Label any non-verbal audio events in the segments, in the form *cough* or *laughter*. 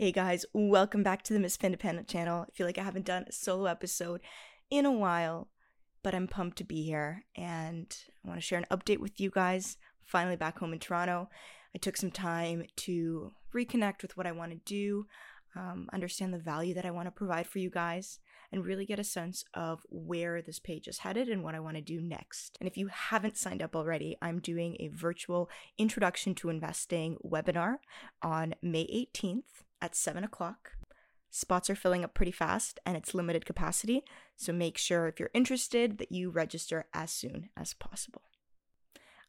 Hey guys, welcome back to the Miss Independent channel. I feel like I haven't done a solo episode in a while, but I'm pumped to be here and I want to share an update with you guys. Finally back home in Toronto. I took some time to reconnect with what I want to do, um, understand the value that I want to provide for you guys, and really get a sense of where this page is headed and what I want to do next. And if you haven't signed up already, I'm doing a virtual introduction to investing webinar on May 18th at 7 o'clock. Spots are filling up pretty fast and it's limited capacity, so make sure if you're interested that you register as soon as possible.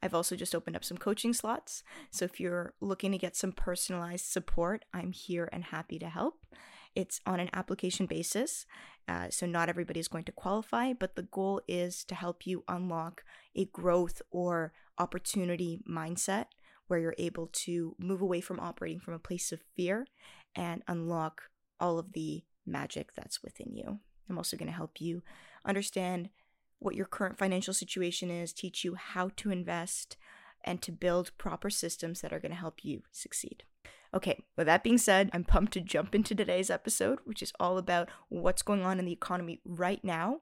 I've also just opened up some coaching slots, so if you're looking to get some personalized support, I'm here and happy to help. It's on an application basis, uh, so not everybody is going to qualify, but the goal is to help you unlock a growth or opportunity mindset where you're able to move away from operating from a place of fear and unlock all of the magic that's within you. I'm also going to help you understand what your current financial situation is, teach you how to invest, and to build proper systems that are going to help you succeed. Okay, with that being said, I'm pumped to jump into today's episode, which is all about what's going on in the economy right now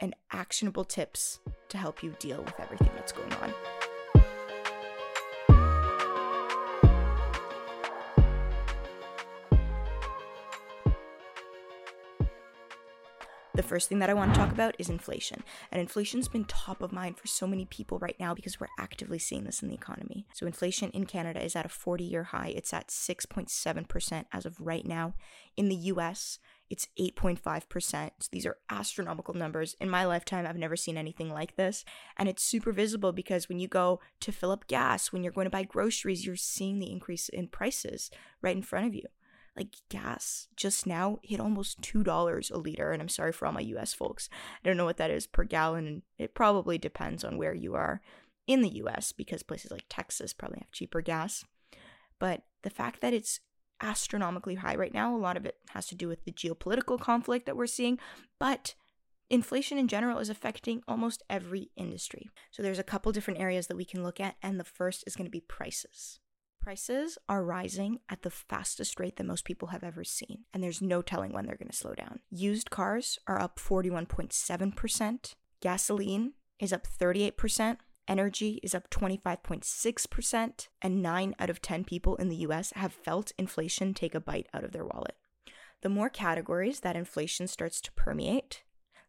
and actionable tips to help you deal with everything that's going on. The first thing that I want to talk about is inflation. And inflation's been top of mind for so many people right now because we're actively seeing this in the economy. So inflation in Canada is at a 40-year high. It's at 6.7% as of right now. In the US, it's 8.5%. So these are astronomical numbers. In my lifetime, I've never seen anything like this. And it's super visible because when you go to fill up gas, when you're going to buy groceries, you're seeing the increase in prices right in front of you like gas just now hit almost $2 a liter and i'm sorry for all my us folks. I don't know what that is per gallon and it probably depends on where you are in the us because places like texas probably have cheaper gas. But the fact that it's astronomically high right now a lot of it has to do with the geopolitical conflict that we're seeing but inflation in general is affecting almost every industry. So there's a couple different areas that we can look at and the first is going to be prices Prices are rising at the fastest rate that most people have ever seen, and there's no telling when they're going to slow down. Used cars are up 41.7%, gasoline is up 38%, energy is up 25.6%, and 9 out of 10 people in the US have felt inflation take a bite out of their wallet. The more categories that inflation starts to permeate,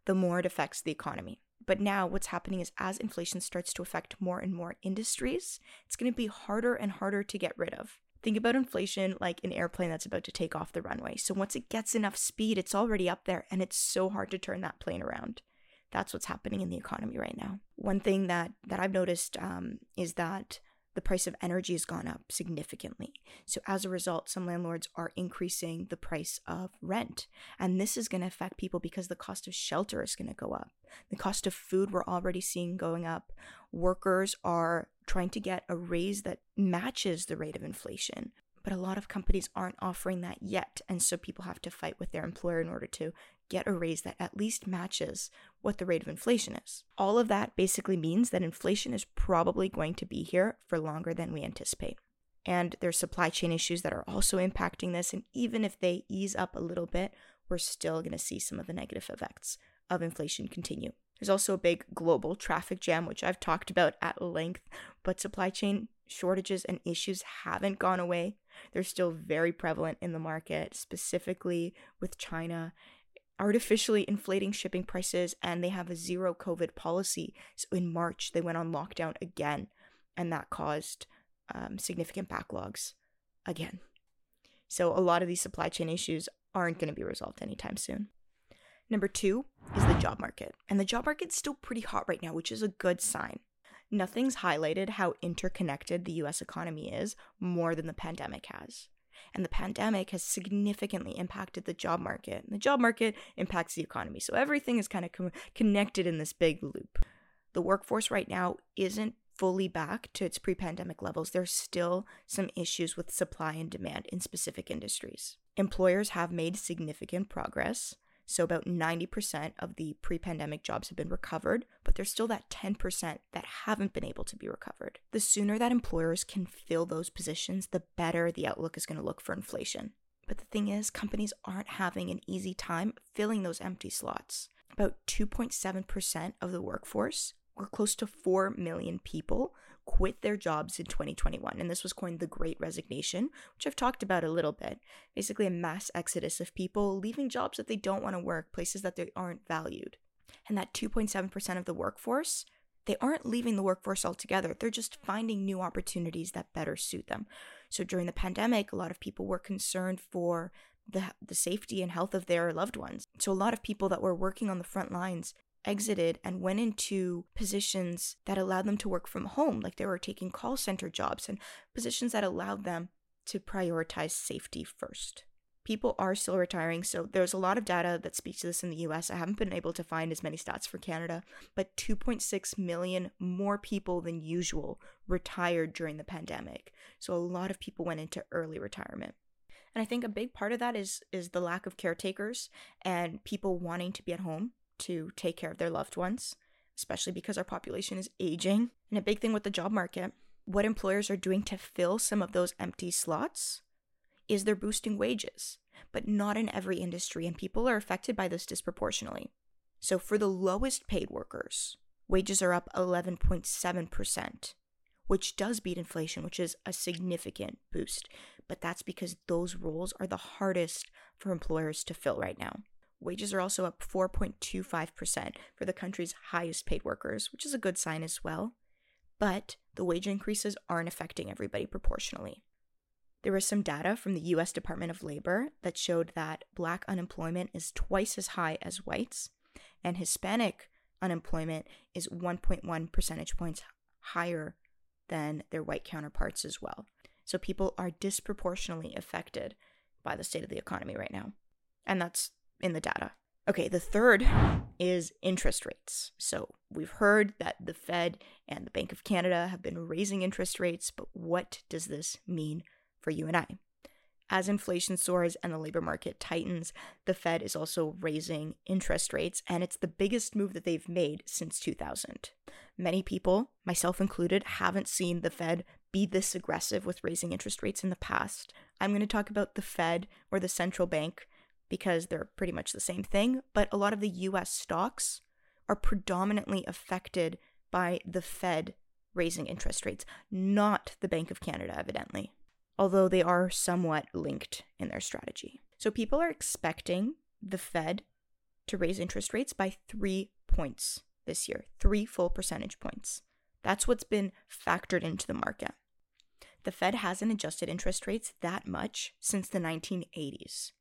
the more it affects the economy. But now what's happening is as inflation starts to affect more and more industries, it's going to be harder and harder to get rid of. Think about inflation like an airplane that's about to take off the runway. So once it gets enough speed, it's already up there and it's so hard to turn that plane around. That's what's happening in the economy right now. One thing that that I've noticed um, is that the price of energy has gone up significantly. So, as a result, some landlords are increasing the price of rent. And this is going to affect people because the cost of shelter is going to go up. The cost of food we're already seeing going up. Workers are trying to get a raise that matches the rate of inflation. But a lot of companies aren't offering that yet. And so people have to fight with their employer in order to get a raise that at least matches what the rate of inflation is. All of that basically means that inflation is probably going to be here for longer than we anticipate. And there's supply chain issues that are also impacting this. And even if they ease up a little bit, we're still going to see some of the negative effects of inflation continue. There's also a big global traffic jam, which I've talked about at length, but supply chain shortages and issues haven't gone away. They're still very prevalent in the market, specifically with China artificially inflating shipping prices and they have a zero COVID policy. So in March, they went on lockdown again, and that caused um, significant backlogs again. So a lot of these supply chain issues aren't going to be resolved anytime soon. Number two is the job market. And the job market's still pretty hot right now, which is a good sign. Nothing's highlighted how interconnected the US economy is more than the pandemic has. And the pandemic has significantly impacted the job market. And the job market impacts the economy. So everything is kind of com- connected in this big loop. The workforce right now isn't fully back to its pre pandemic levels. There's still some issues with supply and demand in specific industries. Employers have made significant progress. So, about 90% of the pre pandemic jobs have been recovered, but there's still that 10% that haven't been able to be recovered. The sooner that employers can fill those positions, the better the outlook is going to look for inflation. But the thing is, companies aren't having an easy time filling those empty slots. About 2.7% of the workforce, or close to 4 million people, quit their jobs in 2021. And this was coined the Great Resignation, which I've talked about a little bit. Basically, a mass exodus of people leaving jobs that they don't want to work, places that they aren't valued. And that 2.7% of the workforce, they aren't leaving the workforce altogether. They're just finding new opportunities that better suit them. So during the pandemic, a lot of people were concerned for the, the safety and health of their loved ones. So a lot of people that were working on the front lines exited and went into positions that allowed them to work from home, like they were taking call center jobs and positions that allowed them to prioritize safety first. People are still retiring, so there's a lot of data that speaks to this in the US. I haven't been able to find as many stats for Canada, but 2.6 million more people than usual retired during the pandemic. So a lot of people went into early retirement. And I think a big part of that is is the lack of caretakers and people wanting to be at home to take care of their loved ones, especially because our population is aging. And a big thing with the job market, what employers are doing to fill some of those empty slots is they're boosting wages, but not in every industry, and people are affected by this disproportionately. So for the lowest paid workers, wages are up 11.7%, which does beat inflation, which is a significant boost. But that's because those roles are the hardest for employers to fill right now. Wages are also up 4.25% for the country's highest paid workers, which is a good sign as well. But the wage increases aren't affecting everybody proportionally. There was some data from the US Department of Labor that showed that black unemployment is twice as high as whites, and Hispanic unemployment is 1.1 percentage points higher than their white counterparts as well. So people are disproportionately affected by the state of the economy right now. And that's in the data. Okay, the third is interest rates. So we've heard that the Fed and the Bank of Canada have been raising interest rates, but what does this mean for you and I? As inflation soars and the labor market tightens, the Fed is also raising interest rates, and it's the biggest move that they've made since 2000. Many people, myself included, haven't seen the Fed be this aggressive with raising interest rates in the past. I'm going to talk about the Fed or the central bank because they're pretty much the same thing, but a lot of the US stocks are predominantly affected by the Fed raising interest rates, not the Bank of Canada, evidently, although they are somewhat linked in their strategy. So people are expecting the Fed to raise interest rates by three points this year, three full percentage points. That's what's been factored into the market. The Fed hasn't adjusted interest rates that much since the 1980s.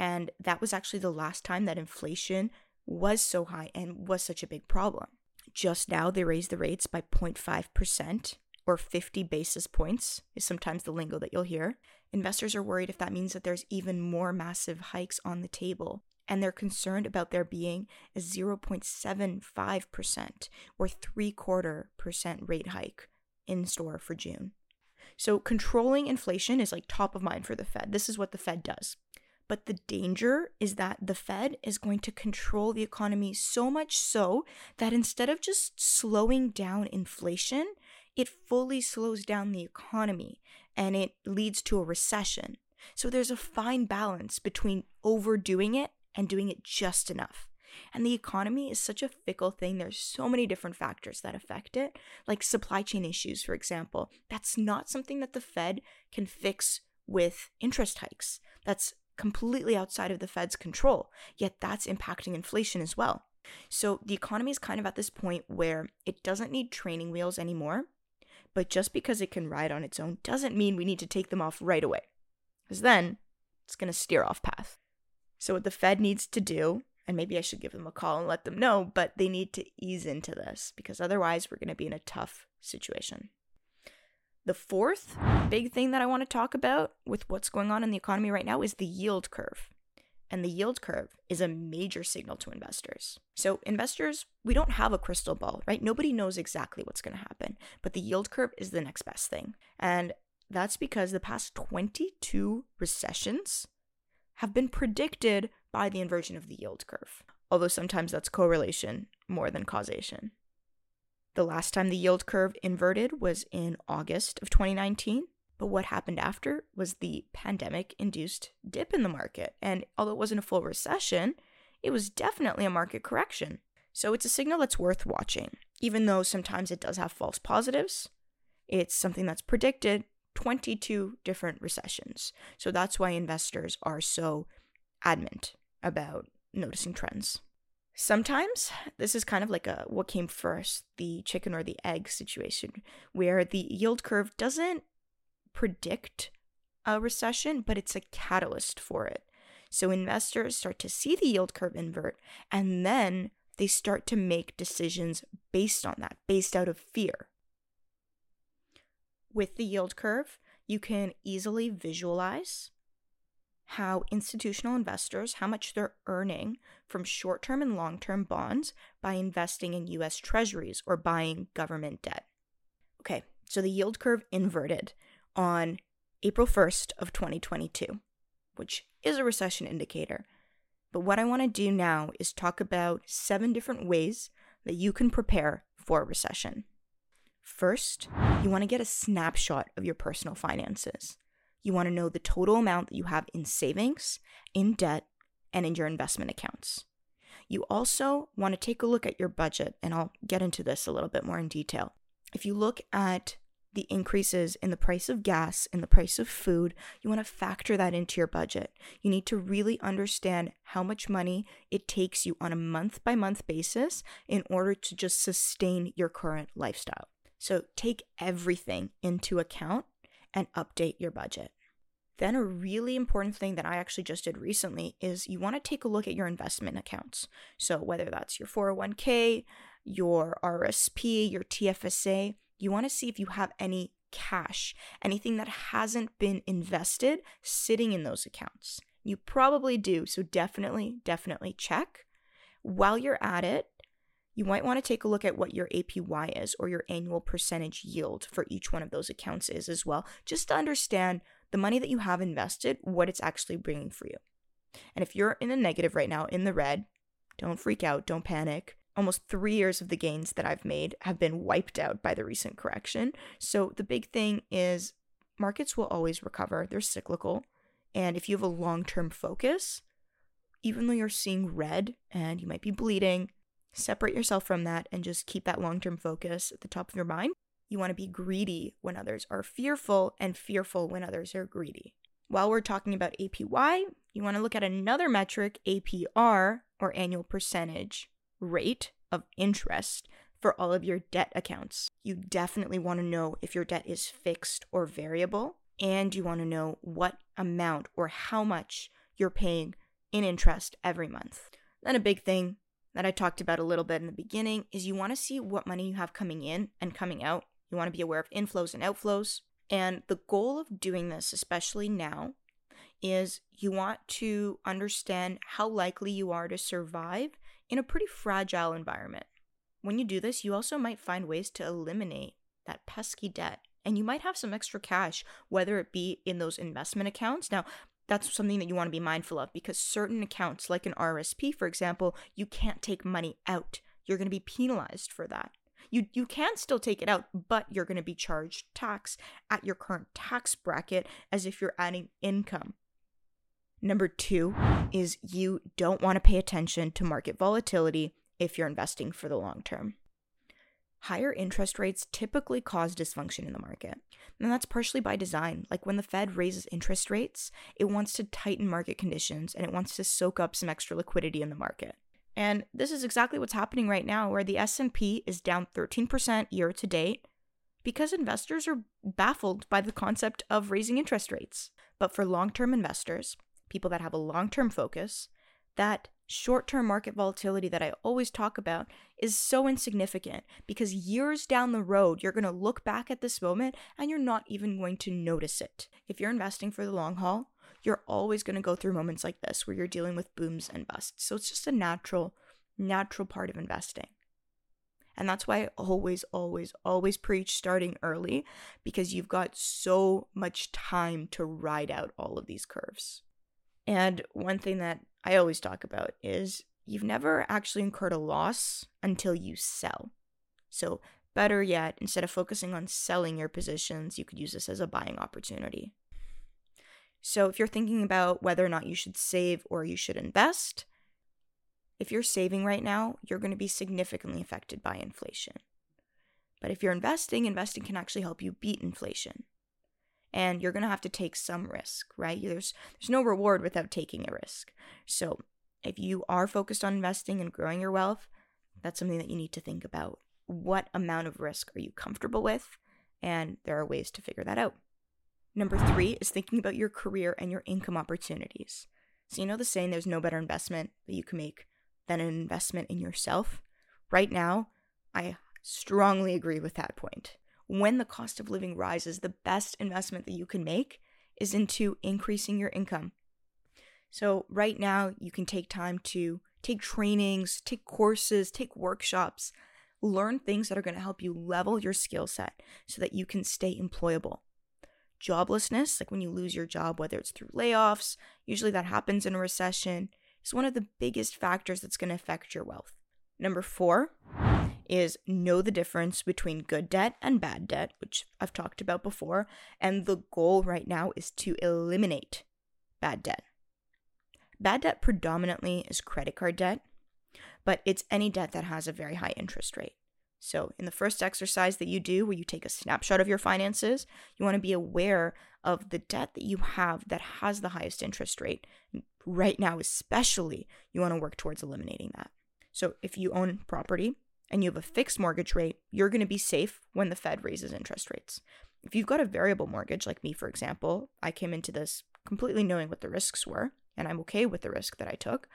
And that was actually the last time that inflation was so high and was such a big problem. Just now, they raised the rates by 0.5% or 50 basis points, is sometimes the lingo that you'll hear. Investors are worried if that means that there's even more massive hikes on the table. And they're concerned about there being a 0.75% or three quarter percent rate hike in store for June. So, controlling inflation is like top of mind for the Fed. This is what the Fed does. But the danger is that the Fed is going to control the economy so much so that instead of just slowing down inflation, it fully slows down the economy and it leads to a recession. So there's a fine balance between overdoing it and doing it just enough. And the economy is such a fickle thing. There's so many different factors that affect it, like supply chain issues, for example. That's not something that the Fed can fix with interest hikes. That's completely outside of the Fed's control, yet that's impacting inflation as well. So the economy is kind of at this point where it doesn't need training wheels anymore, but just because it can ride on its own doesn't mean we need to take them off right away, because then it's going to steer off path. So, what the Fed needs to do, and maybe I should give them a call and let them know, but they need to ease into this because otherwise we're going to be in a tough situation. The fourth big thing that I want to talk about with what's going on in the economy right now is the yield curve. And the yield curve is a major signal to investors. So, investors, we don't have a crystal ball, right? Nobody knows exactly what's going to happen, but the yield curve is the next best thing. And that's because the past 22 recessions have been predicted by the inversion of the yield curve, although sometimes that's correlation more than causation. The last time the yield curve inverted was in August of 2019, But what happened after was the pandemic induced dip in the market. And although it wasn't a full recession, it was definitely a market correction. So it's a signal that's worth watching, even though sometimes it does have false positives. It's something that's predicted 22 different recessions. So that's why investors are so adamant about noticing trends. Sometimes this is kind of like a what came first, the chicken or the egg situation, where the yield curve doesn't predict a recession, but it's a catalyst for it. So investors start to see the yield curve invert and then they start to make decisions based on that, based out of fear. With the yield curve, you can easily visualize how institutional investors how much they're earning from short-term and long-term bonds by investing in US treasuries or buying government debt. Okay, so the yield curve inverted on April 1st of 2022, which is a recession indicator. But what I want to do now is talk about seven different ways that you can prepare for a recession. First, you want to get a snapshot of your personal finances. You want to know the total amount that you have in savings, in debt, and in your investment accounts. You also want to take a look at your budget, and I'll get into this a little bit more in detail. If you look at the increases in the price of gas and the price of food, you want to factor that into your budget. You need to really understand how much money it takes you on a month by month basis in order to just sustain your current lifestyle. So take everything into account and update your budget. Then, a really important thing that I actually just did recently is you want to take a look at your investment accounts. So, whether that's your 401k, your RSP, your TFSA, you want to see if you have any cash, anything that hasn't been invested sitting in those accounts. You probably do, so definitely, definitely check. While you're at it, you might want to take a look at what your APY is or your annual percentage yield for each one of those accounts is as well, just to understand the money that you have invested, what it's actually bringing for you. And if you're in the negative right now, in the red, don't freak out, don't panic almost three years of the gains that I've made have been wiped out by the recent correction. So the big thing is markets will always recover, they're cyclical. And if you have a long term focus, even though you're seeing red and you might be bleeding, separate yourself from that and just keep that long term focus at the top of your mind. You want to be greedy when others are fearful and fearful when others are greedy. While we're talking about APY, you want to look at another metric, APR, or annual percentage rate of interest for all of your debt accounts. You definitely want to know if your debt is fixed or variable, and you want to know what amount or how much you're paying in interest every month. Then, a big thing that I talked about a little bit in the beginning is you want to see what money you have coming in and coming out. You want to be aware of inflows and outflows. And the goal of doing this, especially now, is you want to understand how likely you are to survive in a pretty fragile environment. When you do this, you also might find ways to eliminate that pesky debt. And you might have some extra cash, whether it be in those investment accounts. Now, that's something that you want to be mindful of because certain accounts, like an RSP, for example, you can't take money out. You're going to be penalized for that. You, you can still take it out, but you're going to be charged tax at your current tax bracket as if you're adding income. Number two is you don't want to pay attention to market volatility if you're investing for the long term. Higher interest rates typically cause dysfunction in the market. And that's partially by design. Like when the Fed raises interest rates, it wants to tighten market conditions and it wants to soak up some extra liquidity in the market. And this is exactly what's happening right now where the S&P is down 13% year to date because investors are baffled by the concept of raising interest rates. But for long-term investors, people that have a long term focus, that short term market volatility that I always talk about is so insignificant because years down the road, you're going to look back at this moment and you're not even going to notice it. If you're investing for the long haul, you're always going to go through moments like this where you're dealing with booms and busts. So it's just a natural, natural part of investing. And that's why I always, always, always preach starting early because you've got so much time to ride out all of these curves. And one thing that I always talk about is you've never actually incurred a loss until you sell. So Better yet, instead of focusing on selling your positions, you could use this as a buying opportunity. So, if you're thinking about whether or not you should save or you should invest, if you're saving right now, you're going to be significantly affected by inflation. But if you're investing, investing can actually help you beat inflation. And you're going to have to take some risk, right? There's there's no reward without taking a risk. So, if you are focused on investing and growing your wealth, that's something that you need to think about. What amount of risk are you comfortable with? And there are ways to figure that out. Number three is thinking about your career and your income opportunities. So, you know the saying, there's no better investment that you can make than an investment in yourself? Right now, I strongly agree with that point. When the cost of living rises, the best investment that you can make is into increasing your income. So, right now, you can take time to take trainings, take courses, take workshops, learn things that are going to help you level your skill set so that you can stay employable. Joblessness, like when you lose your job, whether it's through layoffs, usually that happens in a recession, is one of the biggest factors that's going to affect your wealth. Number four is know the difference between good debt and bad debt, which I've talked about before. And the goal right now is to eliminate bad debt. Bad debt predominantly is credit card debt, but it's any debt that has a very high interest rate. So, in the first exercise that you do, where you take a snapshot of your finances, you want to be aware of the debt that you have that has the highest interest rate. Right now, especially, you want to work towards eliminating that. So, if you own property and you have a fixed mortgage rate, you're going to be safe when the Fed raises interest rates. If you've got a variable mortgage, like me, for example, I came into this completely knowing what the risks were and I'm okay with the risk that I took.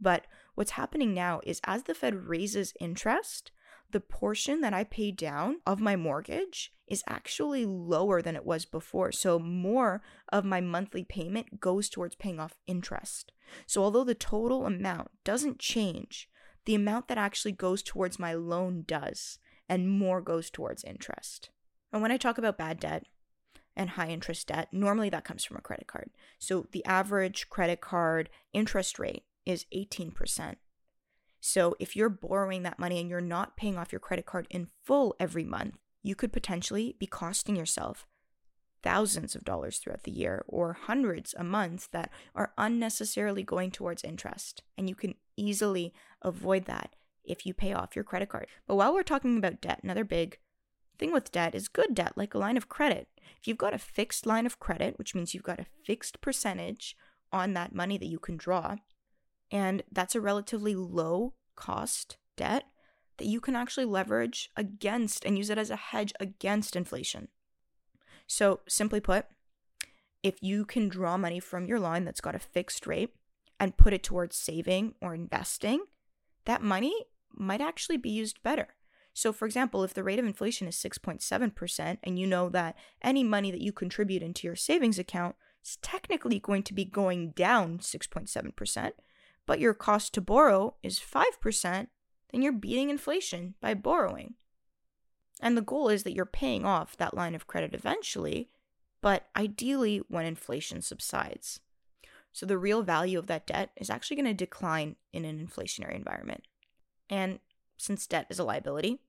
But what's happening now is as the Fed raises interest, the portion that I pay down of my mortgage is actually lower than it was before. So more of my monthly payment goes towards paying off interest. So although the total amount doesn't change, the amount that actually goes towards my loan does, and more goes towards interest. And when I talk about bad debt, and high interest debt, normally that comes from a credit card. So the average credit card interest rate is 18%. So if you're borrowing that money and you're not paying off your credit card in full every month, you could potentially be costing yourself thousands of dollars throughout the year or hundreds a month that are unnecessarily going towards interest. And you can easily avoid that if you pay off your credit card. But while we're talking about debt, another big thing with debt is good debt, like a line of credit. If you've got a fixed line of credit, which means you've got a fixed percentage on that money that you can draw, and that's a relatively low cost debt that you can actually leverage against and use it as a hedge against inflation. So, simply put, if you can draw money from your line that's got a fixed rate and put it towards saving or investing, that money might actually be used better. So, for example, if the rate of inflation is 6.7%, and you know that any money that you contribute into your savings account is technically going to be going down 6.7%, but your cost to borrow is 5%, then you're beating inflation by borrowing. And the goal is that you're paying off that line of credit eventually, but ideally when inflation subsides. So the real value of that debt is actually going to decline in an inflationary environment. And since debt is a liability.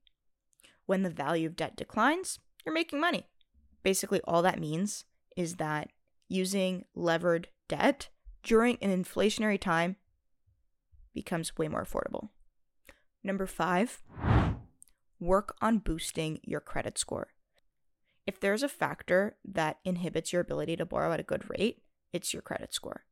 When the value of debt declines, you're making money. Basically, all that means is that using levered debt during an inflationary time becomes way more affordable. Number five, work on boosting your credit score. If there's a factor that inhibits your ability to borrow at a good rate, it's your credit score.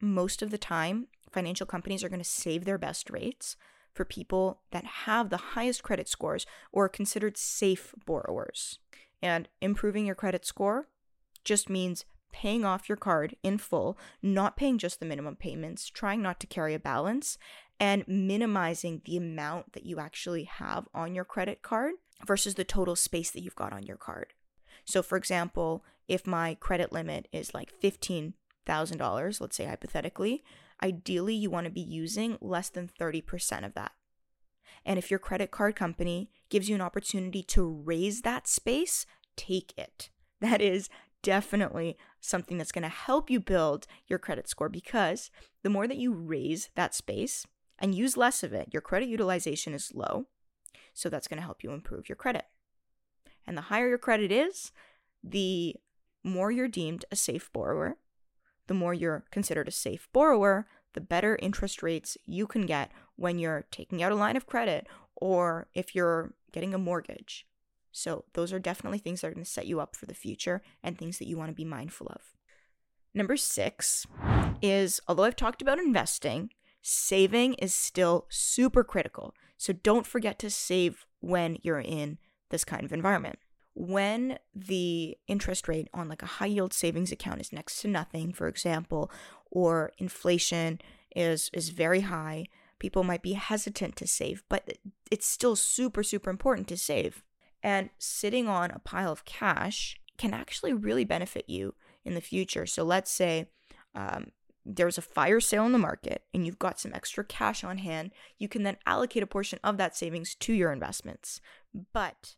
Most of the time, financial companies are going to save their best rates for people that have the highest credit scores or are considered safe borrowers. And improving your credit score just means paying off your card in full, not paying just the minimum payments, trying not to carry a balance, and minimizing the amount that you actually have on your credit card versus the total space that you've got on your card. So, for example, if my credit limit is like $15,000, let's say hypothetically, ideally you want to be using less than 30% of that. And if your credit card company gives you an opportunity to raise that space, take it. *laughs* That is definitely something that's going to help you build your credit score because the more that you raise that space and use less of it, your credit utilization is low. So that's going to help you improve your credit. And the higher your credit is, the more you're deemed a safe borrower. The more you're considered a safe borrower, the better interest rates you can get when you're taking out a line of credit or if you're getting a mortgage. So, those are definitely things that are going to set you up for the future and things that you want to be mindful of. Number six is although I've talked about investing, saving is still super critical. So, don't forget to save when you're in this kind of environment. When the interest rate on like a high yield savings account is next to nothing, for example, or inflation is is very high, people might be hesitant to save, but it's still super super important to save. And sitting on a pile of cash can actually really benefit you in the future. So let's say um, there's a fire sale in the market and you've got some extra cash on hand, you can then allocate a portion of that savings to your investments. But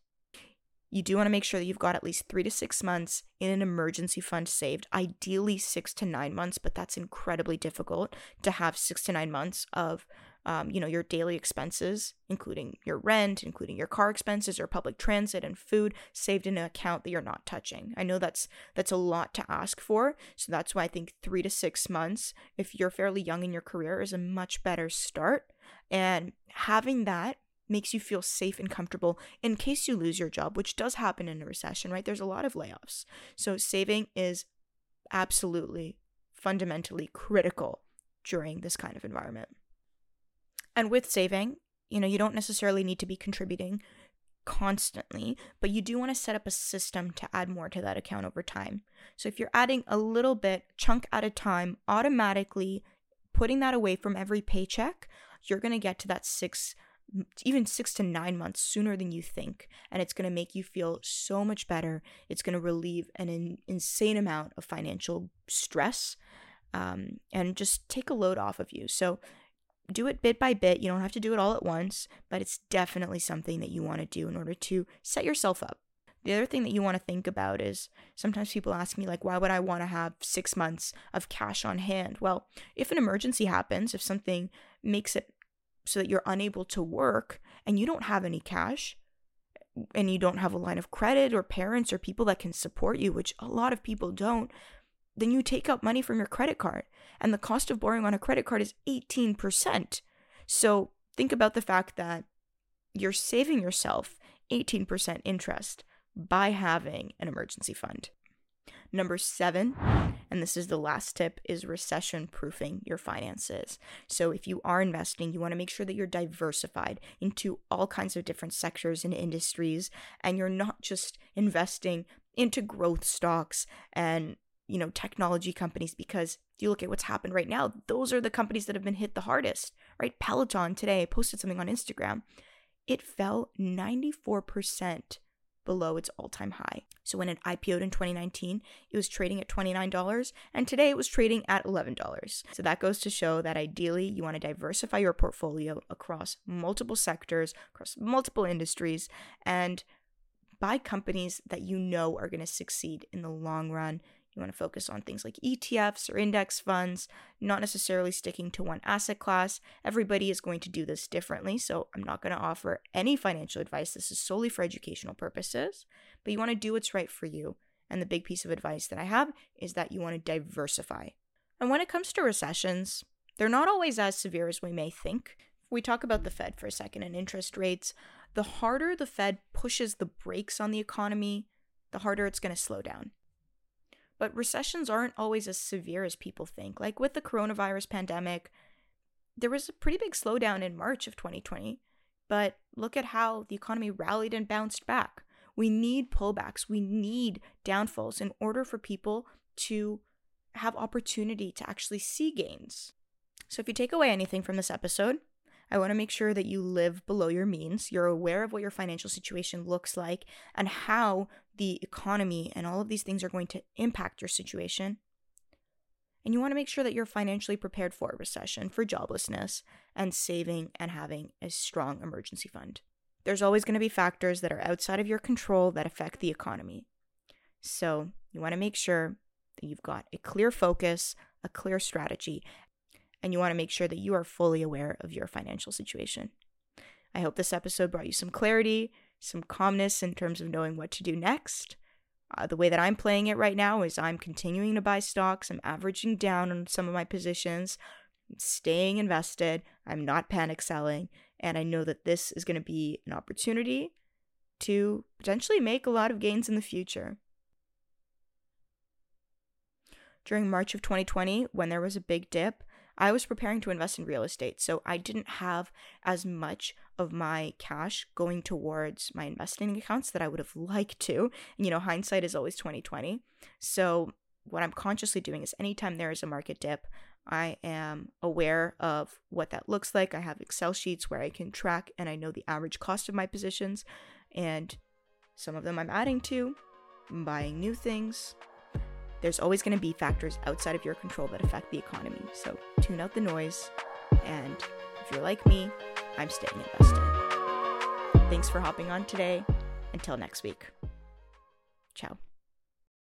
you do want to make sure that you've got at least three to six months in an emergency fund saved, ideally six to nine months, but that's incredibly difficult to have six to nine months of um, you know, your daily expenses, including your rent, including your car expenses or public transit and food, saved in an account that you're not touching. I know that's that's a lot to ask for, so that's why I think three to six months, if you're fairly young in your career, is a much better start. And having that makes you feel safe and comfortable in case you lose your job, which does happen in a recession, right? There's a lot of layoffs. So saving is absolutely fundamentally critical during this kind of environment. And with saving, you know, you don't necessarily need to be contributing constantly, but you do want to set up a system to add more to that account over time. So if you're adding a little bit, chunk at a time, automatically putting that away from every paycheck, you're going to get to that six, even six to nine months sooner than you think. And it's going to make you feel so much better. It's going to relieve an in- insane amount of financial stress um, and just take a load off of you. So do it bit by bit. You don't have to do it all at once, but it's definitely something that you want to do in order to set yourself up. The other thing that you want to think about is sometimes people ask me, like, why would I want to have six months of cash on hand? Well, if an emergency happens, if something makes it so that you're unable to work and you don't have any cash, and you don't have a line of credit or parents or people that can support you, which a lot of people don't, then you take out money from your credit card. And the cost of borrowing on a credit card is 18%. So think about the fact that you're saving yourself 18% interest by having an emergency fund. Number seven, and this is the last tip, is recession proofing your finances. So, if you are investing, you want to make sure that you're diversified into all kinds of different sectors and industries, and you're not just investing into growth stocks and you know, technology companies because if you look at what's happened right now, those are the companies that have been hit the hardest, right? Peloton today posted something on Instagram. It fell 94% below its all time high. So when it IPO'd in 2019, it was trading at $29, and today it was trading at $11. So that goes to show that ideally you want to diversify your portfolio across multiple sectors, across multiple industries, and buy companies that you know are going to succeed in the long run you want to focus on things like ETFs or index funds, not necessarily sticking to one asset class. Everybody is going to do this differently, so I'm not going to offer any financial advice. This is solely for educational purposes, but you want to do what's right for you. And the big piece of advice that I have is that you want to diversify. And when it comes to recessions, they're not always as severe as we may think. We talk about the Fed for a second and interest rates, the harder the Fed pushes the brakes on the economy, the harder it's going to slow down. But recessions aren't always as severe as people think. Like with the coronavirus pandemic, there was a pretty big slowdown in March of 2020. But look at how the economy rallied and bounced back. We need pullbacks, we need downfalls in order for people to have opportunity to actually see gains. So if you take away anything from this episode, I want to make sure that you live below your means. You're aware of what your financial situation looks like and how the economy and all of these things are going to impact your situation. And you want to make sure that you're financially prepared for a recession, for joblessness, and saving and having a strong emergency fund. There's always going to be factors that are outside of your control that affect the economy. So you want to make sure that you've got a clear focus, a clear strategy, and you want to make sure that you are fully aware of your financial situation. I hope this episode brought you some clarity, some calmness in terms of knowing what to do next. Uh, the way that I'm playing it right now is I'm continuing to buy stocks, I'm averaging down on some of my positions, I'm staying invested, I'm not panic selling, and I know that this is going to be an opportunity to potentially make a lot of gains in the future. During March of 2020, when there was a big dip, I was preparing to invest in real estate, so I didn't have as much of my cash going towards my investing accounts that I would have liked to. And you know, hindsight is always 2020. So what I'm consciously doing is anytime there is a market dip, I am aware of what that looks like. I have Excel sheets where I can track and I know the average cost of my positions and some of them I'm adding to, buying new things, there's always going to be factors outside of your control that affect the economy. So tune out the noise. And if you're like me, I'm staying invested. Thanks for hopping on today. Until next week. Ciao.